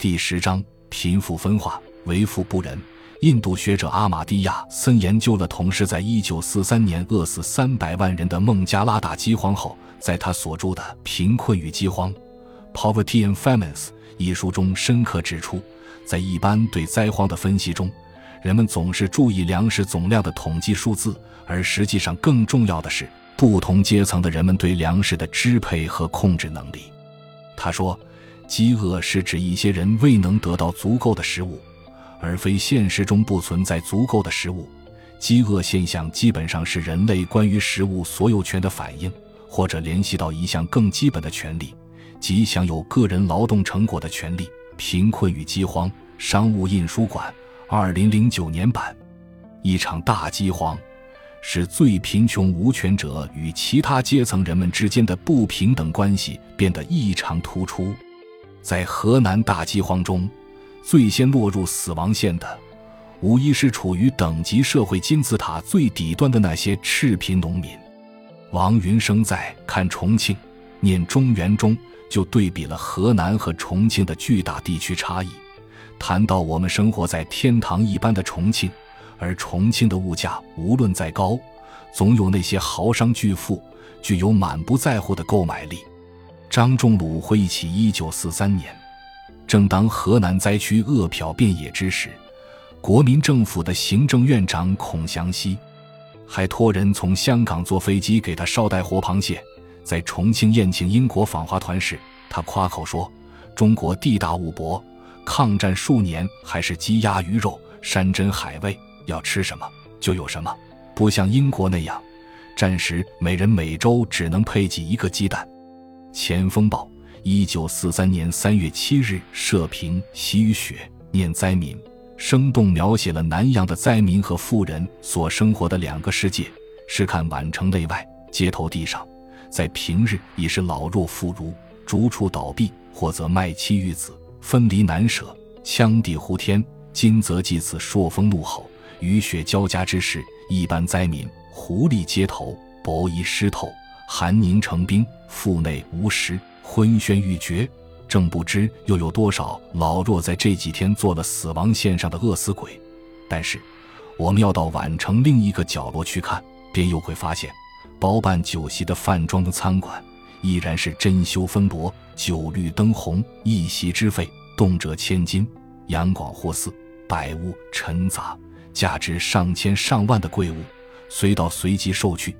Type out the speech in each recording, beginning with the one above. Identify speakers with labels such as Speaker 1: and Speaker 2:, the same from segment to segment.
Speaker 1: 第十章：贫富分化，为富不仁。印度学者阿马蒂亚森研究了同时在1943年饿死300万人的孟加拉大饥荒后，在他所著的《贫困与饥荒》（Poverty and Famines） 一书中，深刻指出，在一般对灾荒的分析中，人们总是注意粮食总量的统计数字，而实际上更重要的是不同阶层的人们对粮食的支配和控制能力。他说。饥饿是指一些人未能得到足够的食物，而非现实中不存在足够的食物。饥饿现象基本上是人类关于食物所有权的反应，或者联系到一项更基本的权利，即享有个人劳动成果的权利。贫困与饥荒，商务印书馆，二零零九年版。一场大饥荒，使最贫穷无权者与其他阶层人们之间的不平等关系变得异常突出。在河南大饥荒中，最先落入死亡线的，无疑是处于等级社会金字塔最底端的那些赤贫农民。王云生在《看重庆，念中原》中就对比了河南和重庆的巨大地区差异，谈到我们生活在天堂一般的重庆，而重庆的物价无论再高，总有那些豪商巨富具有满不在乎的购买力。张仲鲁回忆起一九四三年，正当河南灾区饿殍遍野之时，国民政府的行政院长孔祥熙还托人从香港坐飞机给他捎带活螃蟹。在重庆宴请英国访华团时，他夸口说：“中国地大物博，抗战数年还是鸡鸭鱼肉、山珍海味，要吃什么就有什么，不像英国那样，战时每人每周只能配给一个鸡蛋。”《前锋报》一九四三年三月七日社评：喜雨雪念灾民，生动描写了南阳的灾民和富人所生活的两个世界。试看宛城内外，街头地上，在平日已是老弱妇孺，逐处倒闭，或则卖妻育子，分离难舍，羌地呼天；今则继此朔风怒吼，雨雪交加之时，一般灾民狐狸街头，薄衣湿透。寒凝成冰，腹内无食，昏眩欲绝，正不知又有多少老弱在这几天做了死亡线上的饿死鬼。但是，我们要到宛城另一个角落去看，便又会发现，包办酒席的饭庄的餐馆，依然是珍馐分帛，酒绿灯红，一席之费动辄千金，杨广货肆，百物陈杂，价值上千上万的贵物，随到随即售去。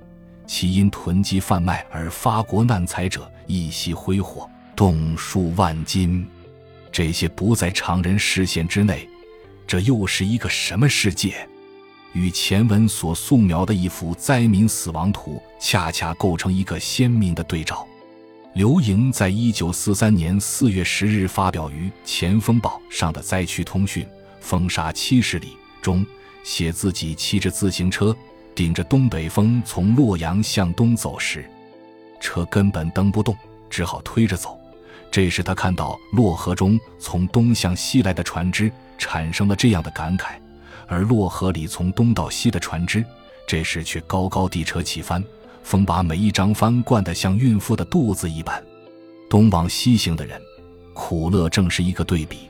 Speaker 1: 其因囤积贩卖而发国难财者一夕挥霍，动数万金，这些不在常人视线之内。这又是一个什么世界？与前文所素描的一幅灾民死亡图，恰恰构成一个鲜明的对照。刘盈在一九四三年四月十日发表于《前锋报》上的灾区通讯《风沙七十里》中，写自己骑着自行车。顶着东北风从洛阳向东走时，车根本蹬不动，只好推着走。这时他看到洛河中从东向西来的船只，产生了这样的感慨；而洛河里从东到西的船只，这时却高高地车起帆，风把每一张帆灌得像孕妇的肚子一般。东往西行的人，苦乐正是一个对比，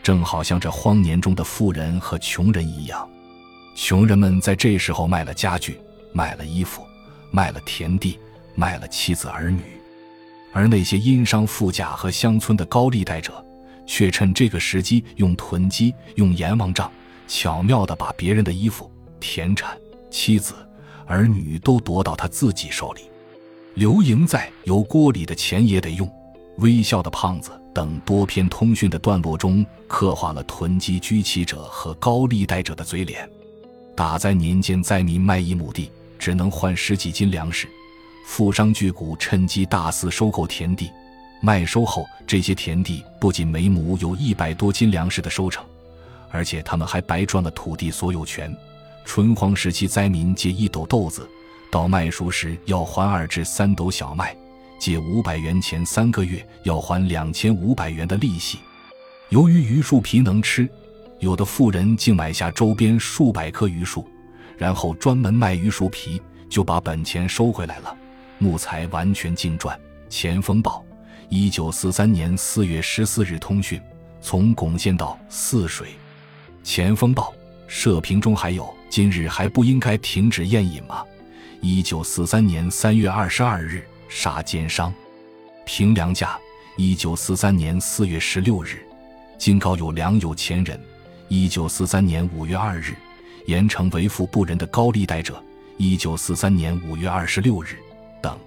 Speaker 1: 正好像这荒年中的富人和穷人一样。穷人们在这时候卖了家具，卖了衣服，卖了田地，卖了妻子儿女；而那些殷商富贾和乡村的高利贷者，却趁这个时机用囤积、用阎王账，巧妙地把别人的衣服、田产、妻子、儿女都夺到他自己手里。刘盈在《油锅里的钱也得用》《微笑的胖子》等多篇通讯的段落中，刻画了囤积居奇者和高利贷者的嘴脸。打灾年间，灾民卖一亩地只能换十几斤粮食，富商巨贾趁机大肆收购田地，卖收后，这些田地不仅每亩有一百多斤粮食的收成，而且他们还白赚了土地所有权。春荒时期，灾民借一斗豆子，到麦熟时要还二至三斗小麦，借五百元钱三个月要还两千五百元的利息。由于榆树皮能吃。有的富人竟买下周边数百棵榆树，然后专门卖榆树皮，就把本钱收回来了，木材完全净赚。《前锋报》一九四三年四月十四日通讯：从巩县到泗水。前锋报社评中还有：“今日还不应该停止宴饮吗？”一九四三年三月二十二日杀奸商。平凉价，一九四三年四月十六日，京高有良有钱人。一九四三年五月二日，盐城为富不仁的高利贷者。一九四三年五月二十六日，等，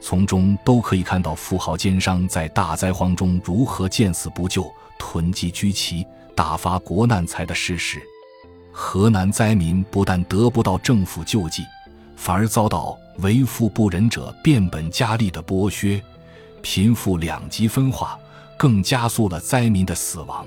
Speaker 1: 从中都可以看到富豪奸商在大灾荒中如何见死不救、囤积居奇、大发国难财的事实。河南灾民不但得不到政府救济，反而遭到为富不仁者变本加厉的剥削。贫富两极分化，更加速了灾民的死亡。